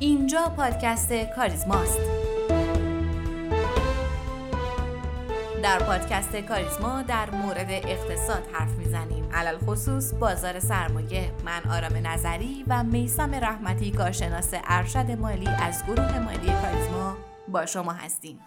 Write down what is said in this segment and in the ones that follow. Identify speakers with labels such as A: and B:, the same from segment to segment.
A: اینجا پادکست کاریزماست. در پادکست کاریزما در مورد اقتصاد حرف می‌زنیم. علل خصوص بازار سرمایه. من آرام نظری و میسم رحمتی کارشناس ارشد مالی از گروه مالی کاریزما با شما هستیم.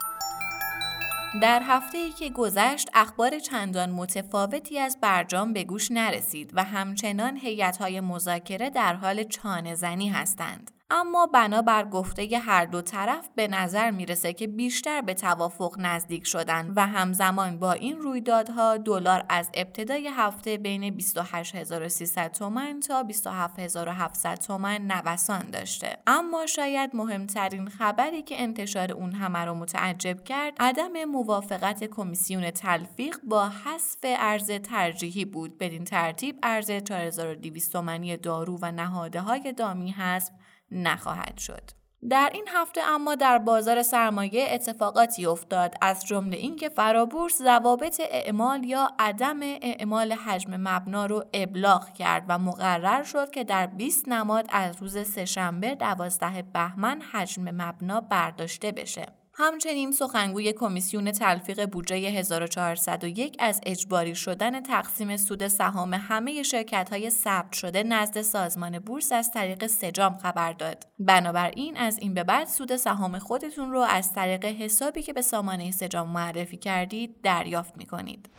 A: در هفته ای که گذشت اخبار چندان متفاوتی از برجام به گوش نرسید و همچنان های مذاکره در حال چانه زنی هستند. اما بنابر گفته هر دو طرف به نظر می‌رسه که بیشتر به توافق نزدیک شدن و همزمان با این رویدادها دلار از ابتدای هفته بین 28300 تومن تا 27700 تومن نوسان داشته. اما شاید مهمترین خبری که انتشار اون همه رو متعجب کرد عدم موافقت کمیسیون تلفیق با حذف ارز ترجیحی بود. بدین ترتیب ارز 4200 تومانی دارو و نهاده های دامی حذف نخواهد شد. در این هفته اما در بازار سرمایه اتفاقاتی افتاد از جمله اینکه فرابورس ضوابط اعمال یا عدم اعمال حجم مبنا رو ابلاغ کرد و مقرر شد که در 20 نماد از روز سهشنبه 12 بهمن حجم مبنا برداشته بشه. همچنین سخنگوی کمیسیون تلفیق بودجه 1401 از اجباری شدن تقسیم سود سهام همه شرکت های ثبت شده نزد سازمان بورس از طریق سجام خبر داد. بنابراین از این به بعد سود سهام خودتون رو از طریق حسابی که به سامانه سجام معرفی کردید دریافت می کنید.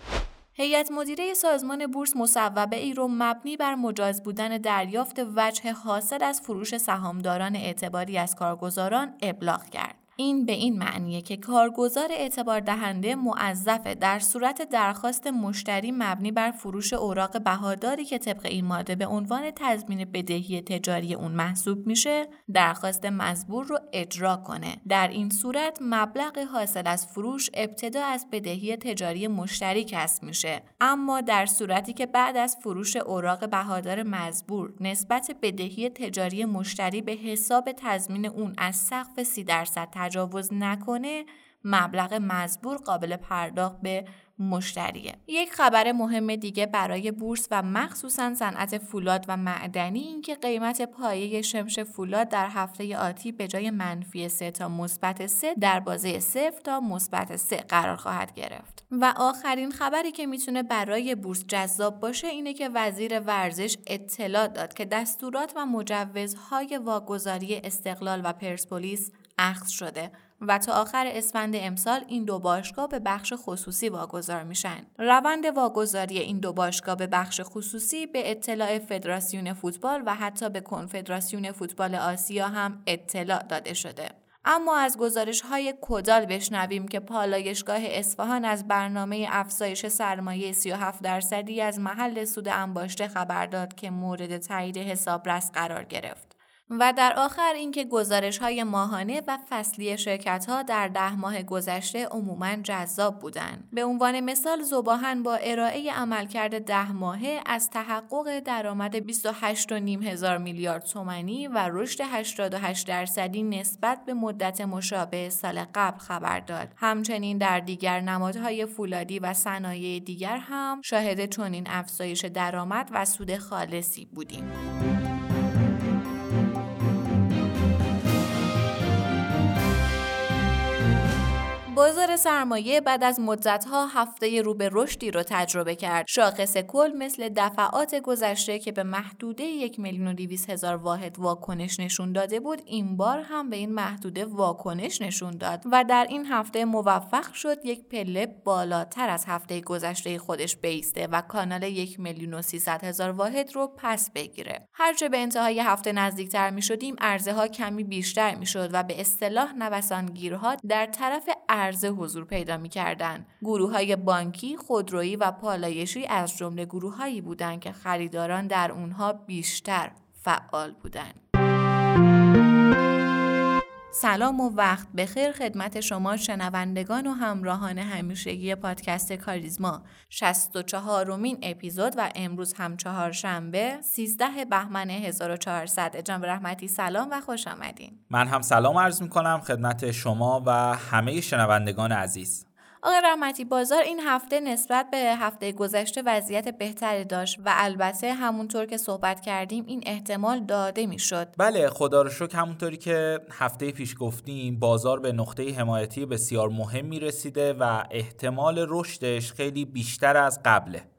A: هیئت مدیره سازمان بورس مصوبه ای رو مبنی بر مجاز بودن دریافت وجه حاصل از فروش سهامداران اعتباری از کارگزاران ابلاغ کرد. این به این معنیه که کارگزار اعتبار دهنده معذفه در صورت درخواست مشتری مبنی بر فروش اوراق بهاداری که طبق این ماده به عنوان تضمین بدهی تجاری اون محسوب میشه درخواست مزبور رو اجرا کنه. در این صورت مبلغ حاصل از فروش ابتدا از بدهی تجاری مشتری کسب میشه. اما در صورتی که بعد از فروش اوراق بهادار مزبور نسبت بدهی تجاری مشتری به حساب تضمین اون از سقف 30 درصد تجاوز نکنه مبلغ مزبور قابل پرداخت به مشتریه. یک خبر مهم دیگه برای بورس و مخصوصا صنعت فولاد و معدنی این که قیمت پایه شمش فولاد در هفته آتی به جای منفی 3 تا مثبت 3 در بازه 0 تا مثبت 3 قرار خواهد گرفت. و آخرین خبری که می‌تونه برای بورس جذاب باشه اینه که وزیر ورزش اطلاع داد که دستورات و مجوزهای واگذاری استقلال و پرسپولیس اخذ شده و تا آخر اسفند امسال این دو باشگاه به بخش خصوصی واگذار میشن. روند واگذاری این دو باشگاه به بخش خصوصی به اطلاع فدراسیون فوتبال و حتی به کنفدراسیون فوتبال آسیا هم اطلاع داده شده. اما از گزارش های کدال بشنویم که پالایشگاه اصفهان از برنامه افزایش سرمایه 37 درصدی از محل سود انباشته خبر داد که مورد تایید حسابرس قرار گرفت. و در آخر اینکه گزارش های ماهانه و فصلی شرکت ها در ده ماه گذشته عموما جذاب بودند. به عنوان مثال زباهن با ارائه عملکرد ده ماهه از تحقق درآمد 28.5 هزار میلیارد تومانی و رشد 88 درصدی نسبت به مدت مشابه سال قبل خبر داد. همچنین در دیگر نمادهای فولادی و صنایع دیگر هم شاهد چنین افزایش درآمد و سود خالصی بودیم. بازار سرمایه بعد از مدتها هفته رو به رشدی رو تجربه کرد. شاخص کل مثل دفعات گذشته که به محدوده یک میلیون و هزار واحد واکنش نشون داده بود این بار هم به این محدوده واکنش نشون داد و در این هفته موفق شد یک پله بالاتر از هفته گذشته خودش بیسته و کانال یک میلیون و هزار واحد رو پس بگیره. هرچه به انتهای هفته نزدیکتر می شدیم عرضه ها کمی بیشتر می شد و به اصطلاح نوسانگیرها در طرف عرضه حضور پیدا می کردن. گروه های بانکی، خودرویی و پالایشی از جمله گروه هایی بودند که خریداران در اونها بیشتر فعال بودند. سلام و وقت بخیر خدمت شما شنوندگان و همراهان همیشگی پادکست کاریزما. 64 رومین اپیزود و امروز هم چهارشنبه 13 بهمن 1400 جناب رحمتی سلام و خوش آمدین.
B: من هم سلام عرض می کنم خدمت شما و همه شنوندگان عزیز.
A: آقای رحمتی بازار این هفته نسبت به هفته گذشته وضعیت بهتری داشت و البته همونطور که صحبت کردیم این احتمال داده می‌شد.
B: بله خدا رو شکر همونطوری که هفته پیش گفتیم بازار به نقطه حمایتی بسیار مهمی رسیده و احتمال رشدش خیلی بیشتر از قبله.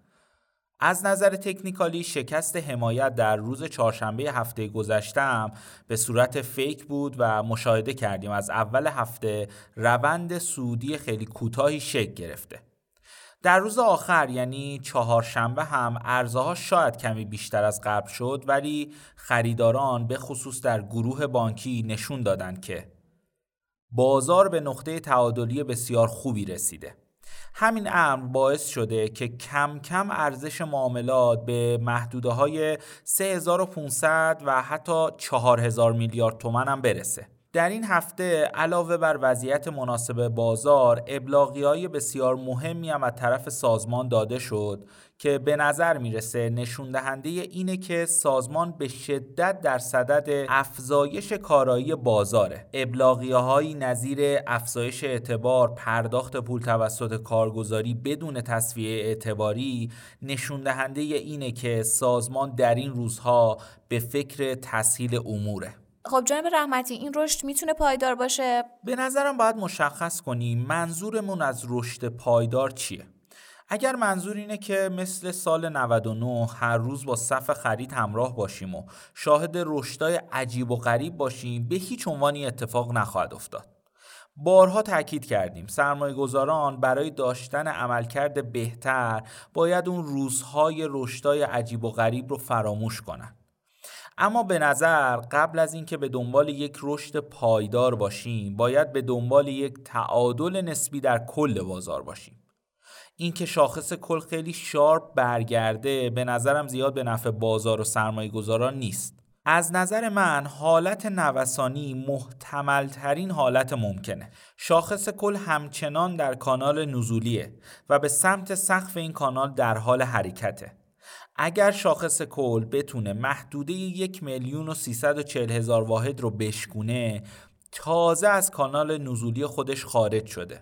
B: از نظر تکنیکالی شکست حمایت در روز چهارشنبه هفته گذشتم به صورت فیک بود و مشاهده کردیم. از اول هفته روند سودی خیلی کوتاهی شکل گرفته. در روز آخر یعنی چهارشنبه هم ارزها شاید کمی بیشتر از قبل شد ولی خریداران به خصوص در گروه بانکی نشون دادند که بازار به نقطه تعادلی بسیار خوبی رسیده. همین امر باعث شده که کم کم ارزش معاملات به محدوده های 3500 و حتی 4000 میلیارد تومن هم برسه. در این هفته علاوه بر وضعیت مناسب بازار ابلاغی های بسیار مهمی هم از طرف سازمان داده شد که به نظر می‌رسه نشون دهنده اینه که سازمان به شدت در صدد افزایش کارایی بازاره. ابلاغیه هایی نظیر افزایش اعتبار پرداخت پول توسط کارگزاری بدون تصویه اعتباری نشون دهنده اینه که سازمان در این روزها به فکر تسهیل اموره.
A: خب جناب رحمتی این رشد می‌تونه پایدار باشه؟
B: به نظرم باید مشخص کنیم منظورمون از رشد پایدار چیه. اگر منظور اینه که مثل سال 99 هر روز با صف خرید همراه باشیم و شاهد رشدای عجیب و غریب باشیم به هیچ عنوانی اتفاق نخواهد افتاد. بارها تاکید کردیم سرمایه گذاران برای داشتن عملکرد بهتر باید اون روزهای رشدای عجیب و غریب رو فراموش کنند. اما به نظر قبل از اینکه به دنبال یک رشد پایدار باشیم باید به دنبال یک تعادل نسبی در کل بازار باشیم. اینکه شاخص کل خیلی شارپ برگرده به نظرم زیاد به نفع بازار و سرمایه گذاران نیست. از نظر من حالت نوسانی محتمل ترین حالت ممکنه. شاخص کل همچنان در کانال نزولیه و به سمت سقف این کانال در حال حرکته. اگر شاخص کل بتونه محدوده یک میلیون و چل هزار واحد رو بشکونه تازه از کانال نزولی خودش خارج شده.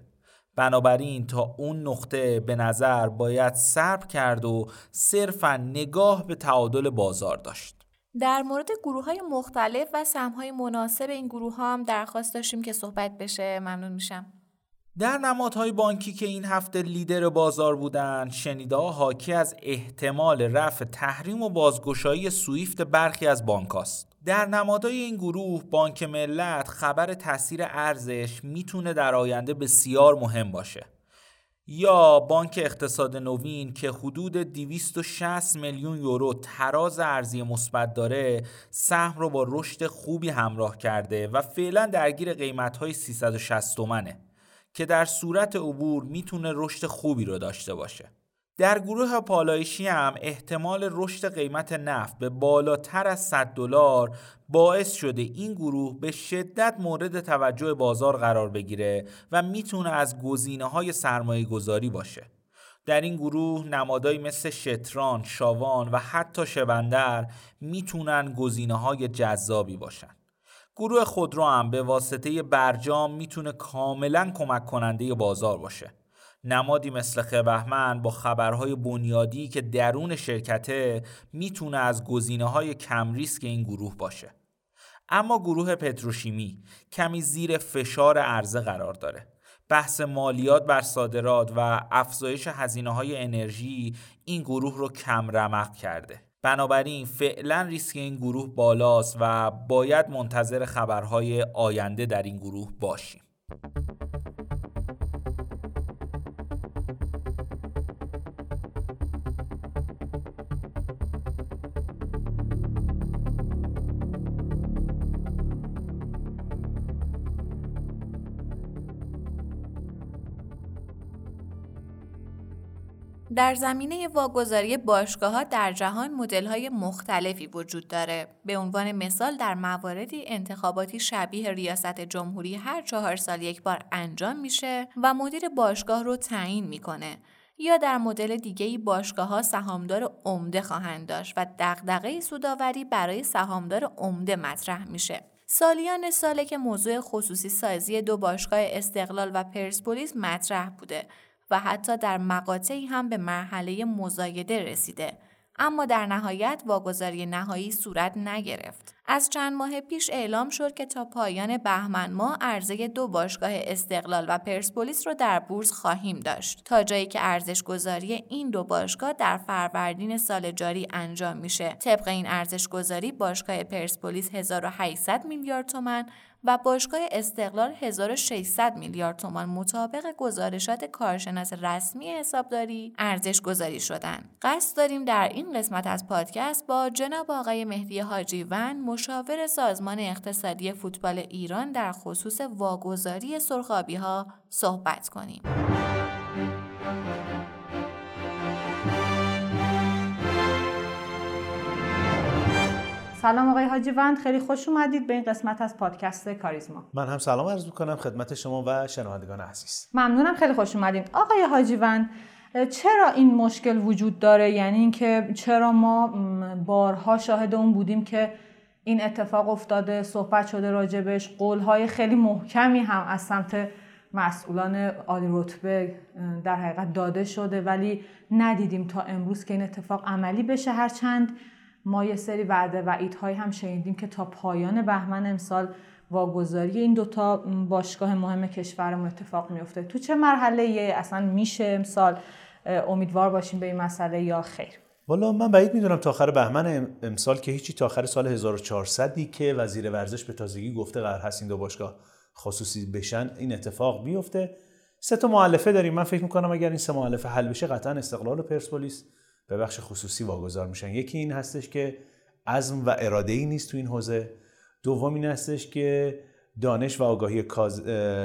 B: بنابراین تا اون نقطه به نظر باید صبر کرد و صرفا نگاه به تعادل بازار داشت.
A: در مورد گروه های مختلف و سهم های مناسب این گروه ها هم درخواست داشتیم که صحبت بشه. ممنون میشم.
B: در نمادهای بانکی که این هفته لیدر بازار بودن شنیده ها حاکی از احتمال رفع تحریم و بازگشایی سویفت برخی از بانکاست. در نمادهای این گروه بانک ملت خبر تاثیر ارزش می‌تونه در آینده بسیار مهم باشه. یا بانک اقتصاد نوین که حدود 260 میلیون یورو تراز ارزی مثبت داره سهم رو با رشد خوبی همراه کرده و فعلا درگیر قیمت 360 تومنه. که در صورت عبور می‌تونه رشد خوبی رو داشته باشه در گروه پالایشی هم احتمال رشد قیمت نفت به بالاتر از 100 دلار باعث شده این گروه به شدت مورد توجه بازار قرار بگیره و می‌تونه از گزینه های سرمایه گذاری باشه. در این گروه نمادایی مثل شتران، شاوان و حتی شبندر می‌تونن گزینه های جذابی باشن. گروه خودرو هم به واسطه برجام می‌تونه کاملا کمک کننده بازار باشه. نمادی مثل خبهمن با خبرهای بنیادی که درون شرکته می‌تونه از گزینه های کم ریسک این گروه باشه. اما گروه پتروشیمی کمی زیر فشار عرضه قرار داره. بحث مالیات بر صادرات و افزایش هزینه های انرژی این گروه رو کم رمق کرده. بنابراین فعلا ریسک این گروه بالاست و باید منتظر خبرهای آینده در این گروه باشیم.
A: در زمینه واگذاری باشگاه ها در جهان مدل های مختلفی وجود داره. به عنوان مثال در مواردی انتخاباتی شبیه ریاست جمهوری هر چهار سال یک بار انجام میشه و مدیر باشگاه رو تعیین می‌کنه. یا در مدل دیگه باشگاه ها سهامدار عمده خواهند داشت و دغدغه سوداوری برای سهامدار عمده مطرح میشه. سالیان ساله که موضوع خصوصی سازی دو باشگاه استقلال و پرسپولیس مطرح بوده و حتی در مقاطعی هم به مرحله مزایده رسیده اما در نهایت واگذاری نهایی صورت نگرفت. از چند ماه پیش اعلام شد که تا پایان بهمن ماه عرضه دو باشگاه استقلال و پرسپولیس رو در بورس خواهیم داشت تا جایی که ارزش گذاری این دو باشگاه در فروردین سال جاری انجام میشه. طبق این ارزش گذاری باشگاه پرسپولیس 1800 میلیارد تومن و باشگاه استقلال 1600 میلیارد تومان مطابق گزارشات کارشناس رسمی حسابداری ارزش گذاری شدن. قصد داریم در این قسمت از پادکست با جناب آقای مهدی حاجی ون مشاور سازمان اقتصادی فوتبال ایران در خصوص واگذاری سرخابی ها صحبت کنیم.
C: سلام آقای حاجی وند. خیلی خوش اومدید به این قسمت از پادکست کاریزما.
D: من هم سلام عرض می‌کنم خدمت شما و شنوندگان عزیز.
C: ممنونم خیلی خوش اومدین. آقای حاجی وند چرا این مشکل وجود داره؟ یعنی اینکه چرا ما بارها شاهد اون بودیم که این اتفاق افتاده صحبت شده راجبش قولهای خیلی محکمی هم از سمت مسئولان عالی رتبه در حقیقت داده شده ولی ندیدیم تا امروز که این اتفاق عملی بشه. هرچند ما یه سری وعده و ایدهایی هم شنیدیم که تا پایان بهمن امسال واگذاری این دوتا باشگاه مهم کشورمون اتفاق میفته تو چه مرحله یه اصلا میشه امسال امیدوار باشیم به این مسئله یا خیر؟
D: والا من بعید می‌دونم تا آخر بهمن امسال که هیچی تا آخر سال 1400 که وزیر ورزش به تازگی گفته قرار هست این دو باشگاه خصوصی بشن این اتفاق بیفته سه تا مؤلفه داریم. من فکر می‌کنم اگر این سه مؤلفه حل بشه قطعا استقلال و پرسپولیس. به بخش خصوصی واگذار میشن. یکی این هستش که عزم و اراده ای نیست تو این حوزه. دوم این هستش که دانش و آگاهی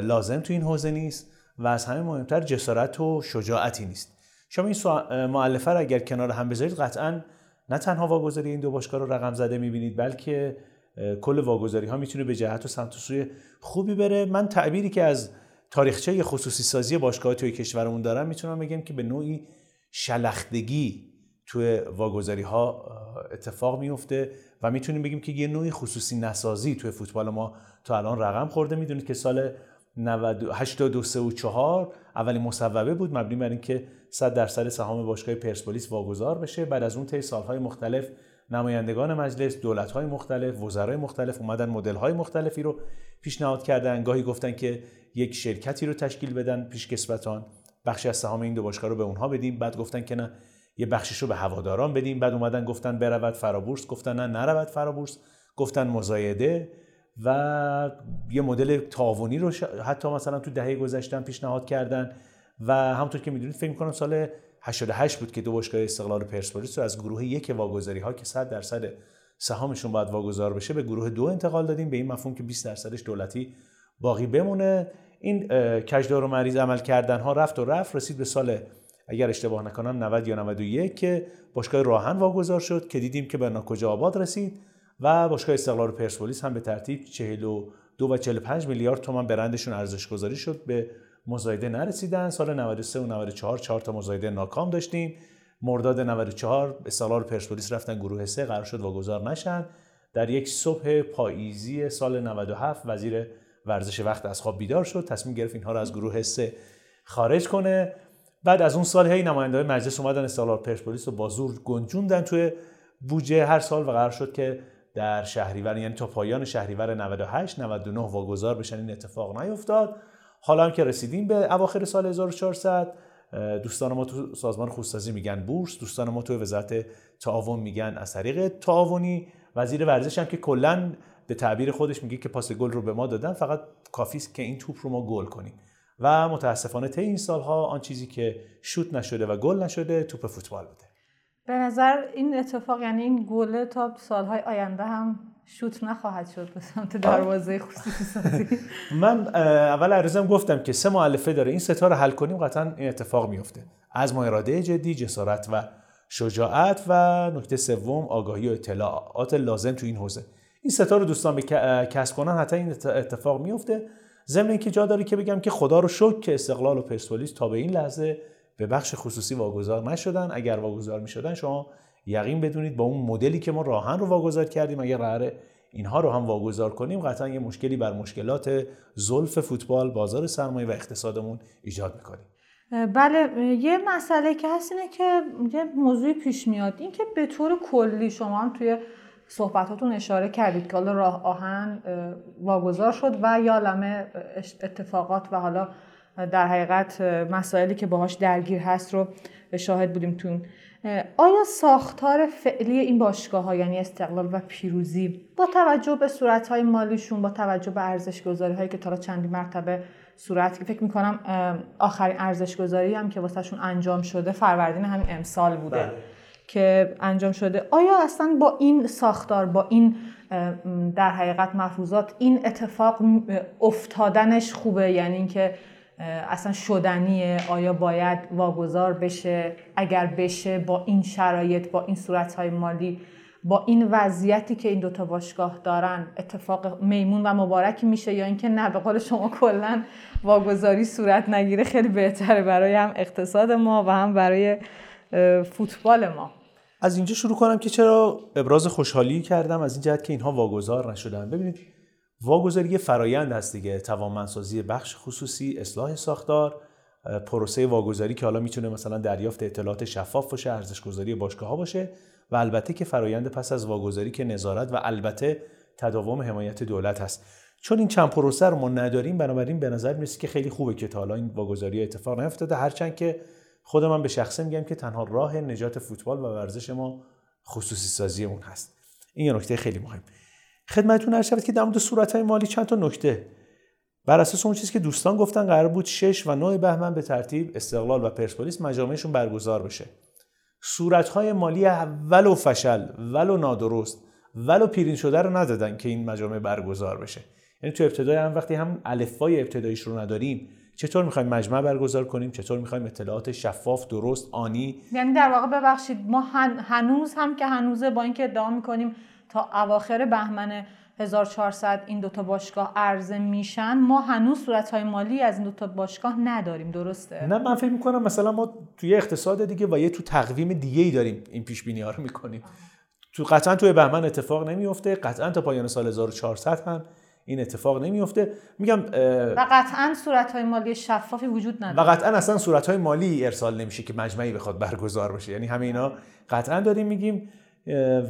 D: لازم تو این حوزه نیست و از همه مهمتر جسارت و شجاعتی نیست. شما این معلفه رو اگر کنار هم بذارید قطعا نه تنها واگذاری این دو باشگاه رو رقم زده می‌بینید بلکه کل واگذاری ها می‌تونه به جهت و سمت و سوی خوبی بره. من تعبیری که از تاریخچه خصوصی سازی باشگاه توی کشورمون دارم می‌تونم بگم که به نوعی شلختگی توی واگذاری ها اتفاق میفته و می‌تونیم بگیم که یه نوعی خصوصی نسازی توی فوتبال ما تا الان رقم خورده. می‌دونید که سال 83 و 4 اولین مصوبه بود مبنی بر اینکه 100 درصد سهام باشگاه پرسپولیس واگذار بشه. بعد از اون طی سالهای مختلف نمایندگان مجلس دولت‌های مختلف وزرای مختلف اومدن مدل‌های مختلفی رو پیشنهاد کردن. گاهی گفتن که یک شرکتی رو تشکیل بدن پیشکسوتان. بخشی از سهام این دو باشگاه رو به اونها بدیم. بعد گفتن که نه یه بخشش رو به هواداران بدیم. بعد اومدن گفتن برود فرابورس گفتن نه نرود فرابورس. گفتن مزایده و یه مدل تعاونی رو حتی مثلا تو دهه گذشته پیشنهاد کردن. و همونطور که می‌دونید فکر کنم سال 88 بود که دو باشگاه استقلال پرسپولیس رو از گروه یک واگذاری ها که 100 درصد سهامشون باید واگذار بشه به گروه دو انتقال دادیم. به این مفهوم که 20 درصدش دولتی باقی بمونه. این کجدار و مریض عمل کردن ها رفت و رفت. رسید به سال اگر اشتباه نکنم 90 یا 91 که باشگاه راهن واگذار شد که دیدیم که به ناکجا آباد رسید و باشگاه استقلال پرسپولیس هم به ترتیب 42 و 45 میلیارد تومان برندشون ارزش گذاری شد به مزایده نرسیدن. سال 93 و 94 4 تا مزایده ناکام داشتیم. مرداد 94 استقلال پرسپولیس رفتن گروه سه قرار شد واگذار نشن. در یک صبح پاییزی سال 97 وزیر ورزش وقت از خواب بیدار شد. تصمیم گرفت اینها رو از گروه سه خارج کنه. بعد از اون سال هی نماینده مجلس اومدن استقلال پرسپولیس رو با زور گنجوندن توی بودجه هر سال و قرار شد که در شهریور یعنی تا پایان شهریور 98 99 واگذار بشن. این اتفاق نیفتاد. حالا هم که رسیدیم به اواخر سال 1400 دوستان ما تو سازمان خوستازی میگن بورس دوستان ما تو وزارت تعاون میگن از طریق تعاونی. وزیر ورزش هم که کلا به تعبیر خودش میگه که پاس گل رو به ما دادن فقط کافی که این توپ رو ما گل کنیم. و متاسفانه طی این سالها آن چیزی که شوت نشده و گل نشده توپ فوتبال بوده.
C: به نظر این اتفاق یعنی این گله تا سالهای آینده هم شوت نخواهد شد به سمت دروازه خصوصی سازی.
D: من اول عرضم گفتم که سه معلفه داره. این ستا رو حل کنیم قطعا این اتفاق میفته از ما اراده جدی جسارت و شجاعت و نکته سوم آگاهی و اطلاعات لازم تو این حوزه. این ستا رو دوستان به کسب کنن حتی این اتفاق میفته ضمن اینکه جا داره که بگم که خدا رو شکر که استقلال و پرسپولیس تا به این لحظه به بخش خصوصی واگذار نشدن. اگر واگذار می‌شدن شما یقین بدونید با اون مدلی که ما راهن رو واگذار کردیم اگر قرار اینها رو هم واگذار کنیم قطعا یه مشکلی بر مشکلات زلف فوتبال بازار سرمایه و اقتصادمون ایجاد می‌کنیم.
C: بله یه مسئله که هست اینه که یه موضوعی پیش میاد این که به طور کلی شما هم توی صحبتاتون اشاره کردید که حالا راه آهن واگذار شد و یا لمه اتفاقات و حالا در حقیقت مسائلی که باهاش درگیر هست رو شاهد بودیم تون آیا ساختار فعلی این باشگاه ها یعنی استقلال و پیروزی با توجه به صورت های مالیشون با توجه به ارزش گذاری هایی که تا چندی مرتبه صورت فکر می‌کنم آخرین ارزش گذاری هم که واسهشون انجام شده فروردین همین امسال بوده. بله. که انجام شده. آیا اصلا با این ساختار با این در حقیقت مفروضات این اتفاق افتادنش خوبه؟ یعنی اینکه اصلا شدنیه؟ آیا باید واگذار بشه؟ اگر بشه با این شرایط با این صورتهای مالی با این وضعیتی که این دوتا باشگاه دارن اتفاق میمون و مبارکی میشه یا اینکه نه؟ به قول شما کلا واگذاری صورت نگیره. خیلی بهتره برای هم اقتصاد ما و هم برای فوتبال ما.
D: از اینجا شروع کنم که چرا ابراز خوشحالی کردم از این جهت که اینها واگذار نشدن. ببینید واگذاری فرایند هست دیگه. توانمندسازی بخش خصوصی اصلاح ساختار پروسه واگذاری که حالا می‌تونه مثلا دریافت اطلاعات شفاف باشه ارزش گذاری باشگاه ها باشه و البته که فرایند پس از واگذاری که نظارت و البته تداوم حمایت دولت هست. چون این چند پروسه رو ما نداریم بنابراین به نظر می‌رسه که خیلی خوبه که تا حالا این واگذاری اتفاق نیفتاده. هرچند که خود من به شخصه میگم که تنها راه نجات فوتبال و ورزش ما خصوصی سازی اون هست. این یه نکته خیلی مهم. خدمتتون عرض شود که در مورد صورت مالی چند تا نکته. بر اساس اون چیزی که دوستان گفتن قرار بود 6 و 9 بهمن به ترتیب استقلال و پرسپولیس مجامعشون برگزار بشه. صورت های مالی ولو فشل ولو نادرست ولو پیرین شده رو ندادن که این مجامع برگزار بشه. یعنی تو ابتدای هم وقتی هم الفبای ابتداییش رو نداریم چطور می‌خوایم مجمع برگزار کنیم؟ چطور می‌خوایم اطلاعات شفاف درست آنی؟
C: یعنی در واقع ببخشید ما هنوز هم که هنوزه با اینکه ادعا می‌کنیم تا اواخر بهمن 1400 این دوتا باشگاه عرضه میشن ما هنوز صورتهای مالی از این دوتا باشگاه نداریم درسته؟
D: نه من فکر می‌کنم مثلا ما توی اقتصاد دیگه و یه تو تقویم دیگه ای داریم این پیش بینی ها رو می‌کنیم. تو قطعا توی بهمن اتفاق نمیفته قطعا تا پایان سال 1400 هم. این اتفاق نمیفته میگم
C: و قطعا صورت های مالی شفافی وجود نداره.
D: و قطعا اصلا صورت های مالی ارسال نمیشه که مجمعی بخواد برگزار بشه. یعنی همه اینا قطعا داریم میگیم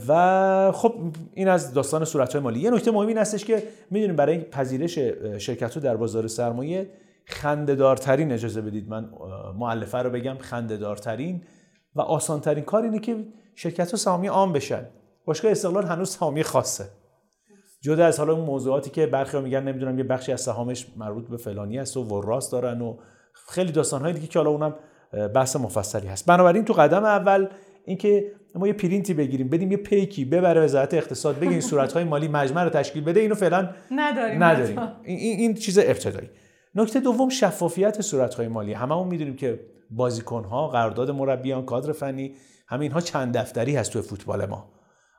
D: و خب این از داستان صورت های مالی. یه نکته مهمی این هستش که می‌دونیم برای پذیرش شرکت در بازار سرمایه خندهدارترین اجازه بدید. من معلفه رو بگم خندهدارترین و آسانترین کار اینه که شرکت ها سهامی عام بشن. باشگاه استقلال هنوز سهامی خاصه. جدا از حالا اون موضوعاتی که برخی میگن نمی‌دونم یه بخشی از سهامش مربوط به فلانی است و وراست دارن و خیلی داستان دیگه که حالا اونم بحث مفصلی هست. بنابراین تو قدم اول اینکه ما یه پرینتی بگیریم بدیم یه پیکی ببره وزارت اقتصاد بگه این صورت‌های مالی مجمع رو تشکیل بده اینو فعلا
C: نداریم
D: نداریم. این, این چیز ابتدایی. نکته دوم شفافیت صورت‌های مالی. هممون می‌دونیم که بازیکن‌ها قرارداد مربیان کادر فنی همین ها چند دفتری هست تو فوتبال ما.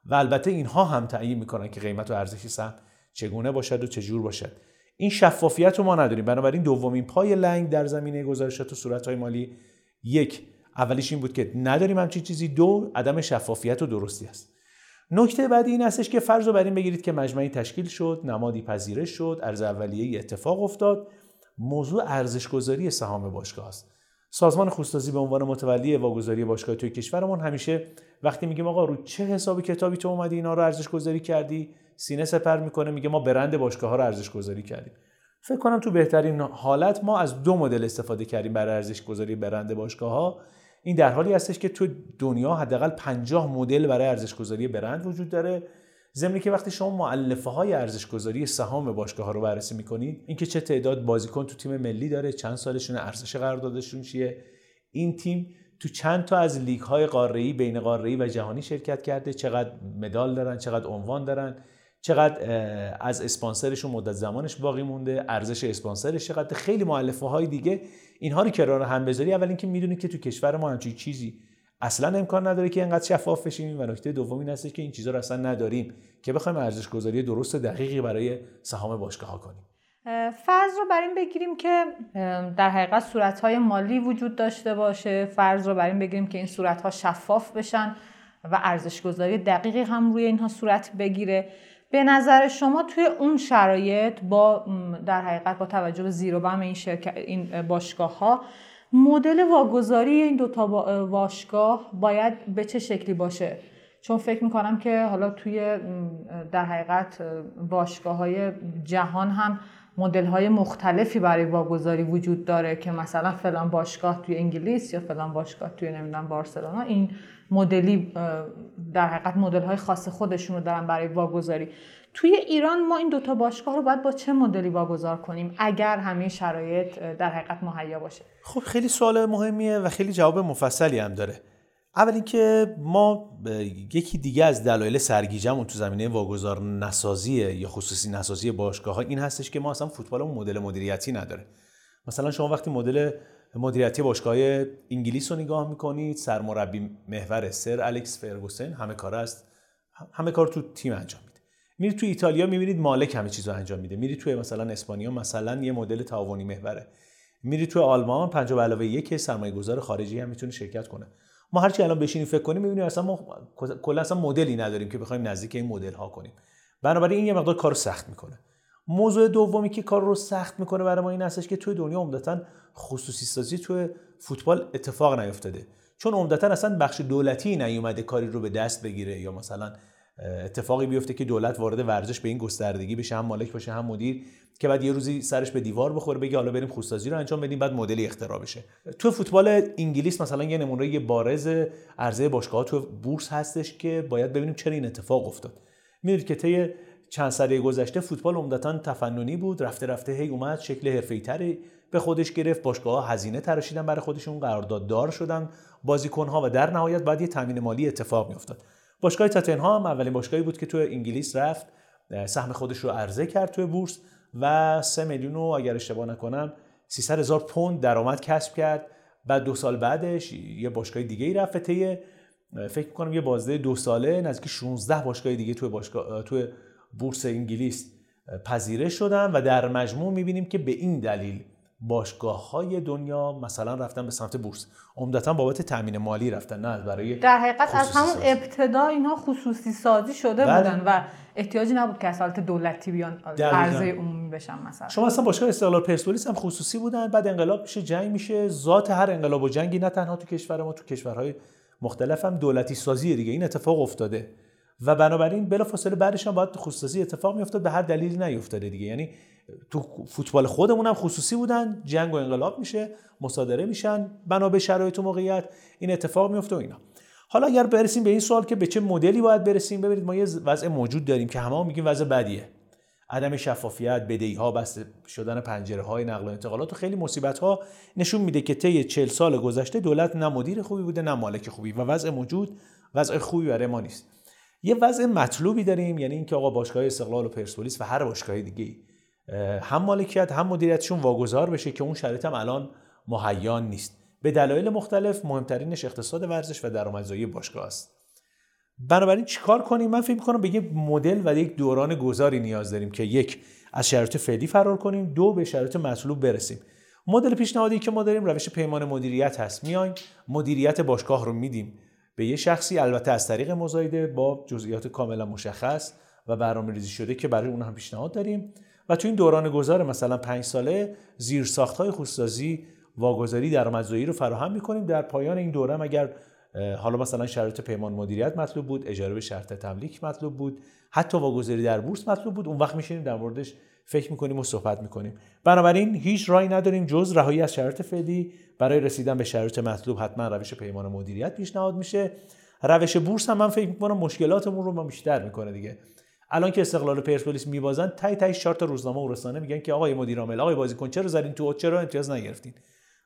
D: و البته اینها هم تعیین می‌کنن که قیمت و ارزش سهم چگونه باشد و چجور باشد. این شفافیت رو ما نداریم. بنابراین دومین پای لنگ در زمینه گزارشات و صورت‌های مالی یک. اولیش این بود که نداریم همچین چیزی. دو عدم شفافیت و درستی است. نکته بعدی این هستش که فرض رو بر این بگیرید که مجمعی تشکیل شد نمادی پذیرش شد ارز اولیه اتفاق افتاد. موضوع ارزش گذاری سهام باشگاه است. سازمان خوستازی به عنوان متولی واگذاری باشگاه توی کشورمون همیشه وقتی میگیم آقا رو چه حسابی کتابی تو اومدی اینا رو ارزش گذاری کردی؟ سینه سپر می‌کنه میگه ما برند باشگاه ها رو ارزش گذاری کردیم. فکر کنم تو بهترین حالت ما از دو مدل استفاده کردیم برای ارزش گذاری برند باشگاه ها این در حالی هستش که تو دنیا حداقل 50 مدل برای ارزش گذاری برند وجود داره. ضمنی که وقتی شما معلفه های ارزش گذاری سهام باشگاه ها رو بررسی می‌کنید اینکه چه تعداد بازیکن تو تیم ملی داره چند سالشون ارزش قراردادشون چیه این تیم تو چند تا از لیگ های قاره بین قاره و جهانی شرکت کرده چقدر مدال دارن چقدر عنوان دارن چقدر از اسپانسرشون مدت زمانش باقی مونده ارزش اسپانسرش چقدر خیلی معلفه های دیگه اینها رو کنار هم بذاری. اول اینکه می‌دونید که تو کشور ما همچین چیزی اصلا امکان نداره که اینقدر شفاف بشیم و نکته دوم این که این چیزا رو اصلا نداریم که بخوایم ارزش گذاری درست و دقیقی برای سهام باشگاه ها کنیم
C: فرض رو بر این بگیریم که در حقیقت صورت های مالی وجود داشته باشه. فرض رو بر این بگیریم که این صورت ها شفاف بشن و ارزش گذاری دقیقی هم روی اینها صورت بگیره. به نظر شما توی اون شرایط با در حقیقت با توجه به زیر و بم این, این باشگاه ها مدل واگذاری این دوتا باشگاه باید به چه شکلی باشه؟ چون فکر می‌کنم که حالا توی در حقیقت باشگاه های جهان هم مدل های مختلفی برای واگذاری وجود داره که مثلا فلان باشگاه توی انگلیس یا فلان باشگاه توی نمی‌دونم بارسلونا این مدلی در حقیقت مدل های خاص خودشون رو دارن برای واگذاری. توی ایران ما این دوتا باشگاه رو باید با چه مدلی واگذار کنیم؟ اگر همه شرایط در حقیقت مهیا باشه.
D: خب خیلی سوال مهمیه و خیلی جواب مفصلی هم داره. اول اینکه ما یکی دیگه از دلایل سرگیجمون تو زمینه واگذار نسازی یا خصوصی نسازی باشگاه ها این هستش که ما اصلا فوتبالمون مدل مدیریتی نداره. مثلا شما وقتی مدل مدیریتی باشگاه انگلیس رو نگاه می‌کنید سرمربی محور سر الکس فرگوسن همه کار است همه کار تو تیم انجام میده. میرید تو ایتالیا می‌بینید مالک همه چیز رو انجام میده. میرید تو مثلا اسپانیا مثلا یه مدل تعاونی محوره. میرید تو آلمان 5 علاوه یک سرمایه گذار خارجی هم می‌تونه شرکت کنه. ما هرچی الان بشینیم فکر کنیم می‌بینیم اصلا ما کلا اصلا مدلی نداریم که بخوایم نزدیک این مدل ها کنیم. بنابراین این یه مقدار کار سخت می‌کنه. موضوع دومی که کار رو سخت می‌کنه برای ما این هستش که توی دنیا عمدتا خصوصی سازی توی فوتبال اتفاق نیفتاده. چون عمدتا اصلا بخش دولتی نیومده کاری رو به دست بگیره یا مثلا اتفاقی بیفته که دولت وارد ورزش به این گستردگی بشه هم مالک باشه هم مدیر که بعد یه روزی سرش به دیوار بخوره بگه حالا بریم خوستازی رو انجام بدیم بعد مدلی اختراع بشه. تو فوتبال انگلیس مثلا یه نمونه یه بارز عرضه باشگاه تو بورس هستش که باید ببینیم چرا این اتفاق افتاد. می‌دونید که طی چند سال گذشته فوتبال عمدتا تفننی بود رفته رفته هی اومد شکل حرفه‌ای‌تری به خودش گرفت باشگاه هزینه تراشیدن برای خودشون قرارداد دار شدن بازیکن‌ها و در نهایت بعد یه تامین مالی اتفاق میافتاد. باشگاه تاتنهام اولین باشگاهی بود که تو انگلیس رفت سهم خودش رو عرضه کرد توی بورس و 3 میلیون رو اگر اشتباه نکنم 300 هزار پوند درآمد کسب کرد. بعد دو سال بعدش یه باشگاه دیگه ای رفت طی فکر کنم یه بازده دو ساله نزدیک 16 باشگاه دیگه توی باشگاه توی بورس انگلیس پذیرش شدن و در مجموع می‌بینیم که به این دلیل باشگاه های دنیا مثلا رفتن به سمت بورس. عمدتا بابت تامین مالی رفتن نه برای
C: در حقیقت از همون ابتدا اینها خصوصی سازی شده بله. بودن و احتیاجی نبود که از دولتی بیان عرضه عمومی بشن مثلا.
D: شما اصلا باشگاه استقلال پرسپولیس هم خصوصی بودن بعد انقلاب میشه جنگ میشه ذات هر انقلاب و جنگی نه تنها تو کشور ما تو کشورهای مختلف هم دولتی سازی دیگه. این اتفاق افتاده. و بنابراین بلافاصله بعدش هم باید خصوصی اتفاق میافتاد به هر دلیلی نیفتاده دیگه. یعنی تو فوتبال خودمون هم خصوصی بودن جنگ و انقلاب میشه مصادره میشن بنا به شرایط و موقعیت این اتفاق میفته و اینا. حالا اگر برسیم به این سوال که به چه مدلی باید برسیم ببینید ما یه وضع موجود داریم که همه میگیم وضع بدیه. عدم شفافیت بدهی ها بسته شدن پنجره های نقل و انتقالات و خیلی مصیبت ها نشون میده که طی 40 سال گذشته دولت نه مدیر خوبی بوده نه مالک خوبی و وضع موجود وضع خوبی برای ما نیست. یه وضع مطلوبی داریم یعنی اینکه آقا باشگاه استقلال و پرسپولیس و هر باشگاه دیگه هم مالکیت هم مدیریتشون واگذار بشه که اون شرایط هم الان مهیان نیست. به دلایل مختلف مهمترینش اقتصاد ورزش و درآمدزایی باشگاه است. بنابراین چیکار کنیم؟ من فکر می‌کنم به یک مدل و یک دوران گذاری نیاز داریم که یک از شرایط فعلی فرار کنیم دو به شرایط مطلوب برسیم. مدل پیشنهادی که ما داریم روش پیمان مدیریت هست. میایم مدیریت باشگاه رو میدیم. به یه شخصی البته از طریق مزایده با جزئیات کاملا مشخص و برنامه ریزی شده که برای اون هم پیشنهاد داریم. و تو این دوران گذار مثلا پنج ساله زیر ساخت های خودسازی واگذاری درآمدزایی رو فراهم می‌کنیم. در پایان این دوره اگر حالا مثلا شرایط پیمان مدیریت مطلوب بود اجاره به شرط تملیک مطلوب بود حتی واگذاری در بورس مطلوب بود اون وقت میشینیم در موردش فکر می‌کنیم و صحبت می‌کنیم. بنابراین هیچ راهی نداریم جز رهایی از شرایط فعلی برای رسیدن به شرایط مطلوب. حتما روش پیمان مدیریت پیشنهاد میشه. روش بورس هم من فکر می‌کنم مشکلاتمون رو ما بیشتر می‌کنه دیگه. الان که استقلال پرسپولیس میبازن تای تای چهار تا روزنامه و رسانه میگن که آقای مدیر عامل آقای بازیکن چرا زدین تو چرا امتیاز نگرفتین؟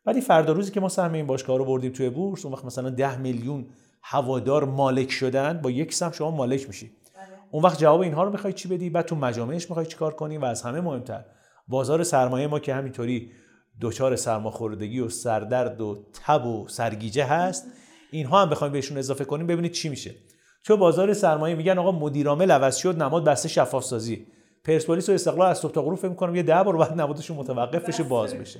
D: ولی فردا روزی که ما سهم این باشگاه رو بردیم توی بورس اون وقت مثلا 10 میلیون هوادار مالک شدن با یک سهم شما مالک میشی. بله. اون وقت جواب اینها رو می‌خوای چی بدی؟ بعد تو مجامعش می‌خوای چیکار کنی؟ و از همه مهمتر بازار سرمایه ما که همینطوری دچار سرماخوردگی و سردرد و تب و سرگیجه هست اینها هم بخوایم بهشون اضافه کنیم ببینید چی میشه. تو بازار سرمایه میگن آقا مدیرعامل عوض شد نماد بسته شفاف سازی پرسپولیس و استقلال از صبح تا غروب فکر می‌کنم یه ده بار بعد نمادشون متوقف بشه باز بشه.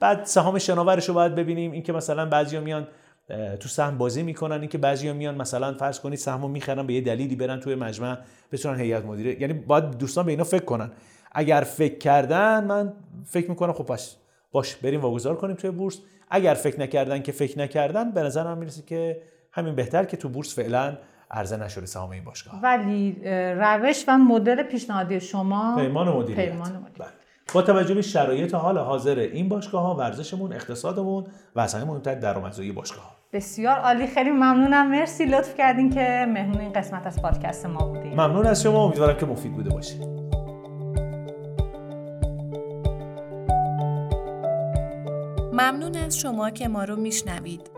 D: بعد سهام شناورش رو باید ببینیم. اینکه مثلا بعضیا میان تو سهم بازی می‌کنن. اینکه بعضیا میان مثلا فرض کنید سهمو می‌خرن به یه دلیلی برن توی مجمع بتونن هیئت مدیره. یعنی باید دوستان به اینا فکر کنن. اگر فکر کردن من فکر می‌کنم خب پس باش بریم واگذار کنیم توی بورس. اگر فکر نکردن که فکر نکردن به نظر من می‌رسه که همین بهتر که تو بورس فعلا عرضه نشده سهام این باشگاه.
C: ولی روش و مدل پیشنهادی شما
D: پیمان مدیریت.
C: پیمان مدیریت.
D: بله. با توجه به شرایط حال حاضر این باشگاه ها ورزشمون اقتصادمون و اصلا مهمتر درآمدزایی باشگاه ها
C: بسیار عالی. خیلی ممنونم. مرسی. لطف کردین که مهمون این قسمت از پادکست ما بودین.
D: ممنون از شما. امیدوارم که مفید بوده باشه.
A: ممنون از شما که ما رو میشنوید.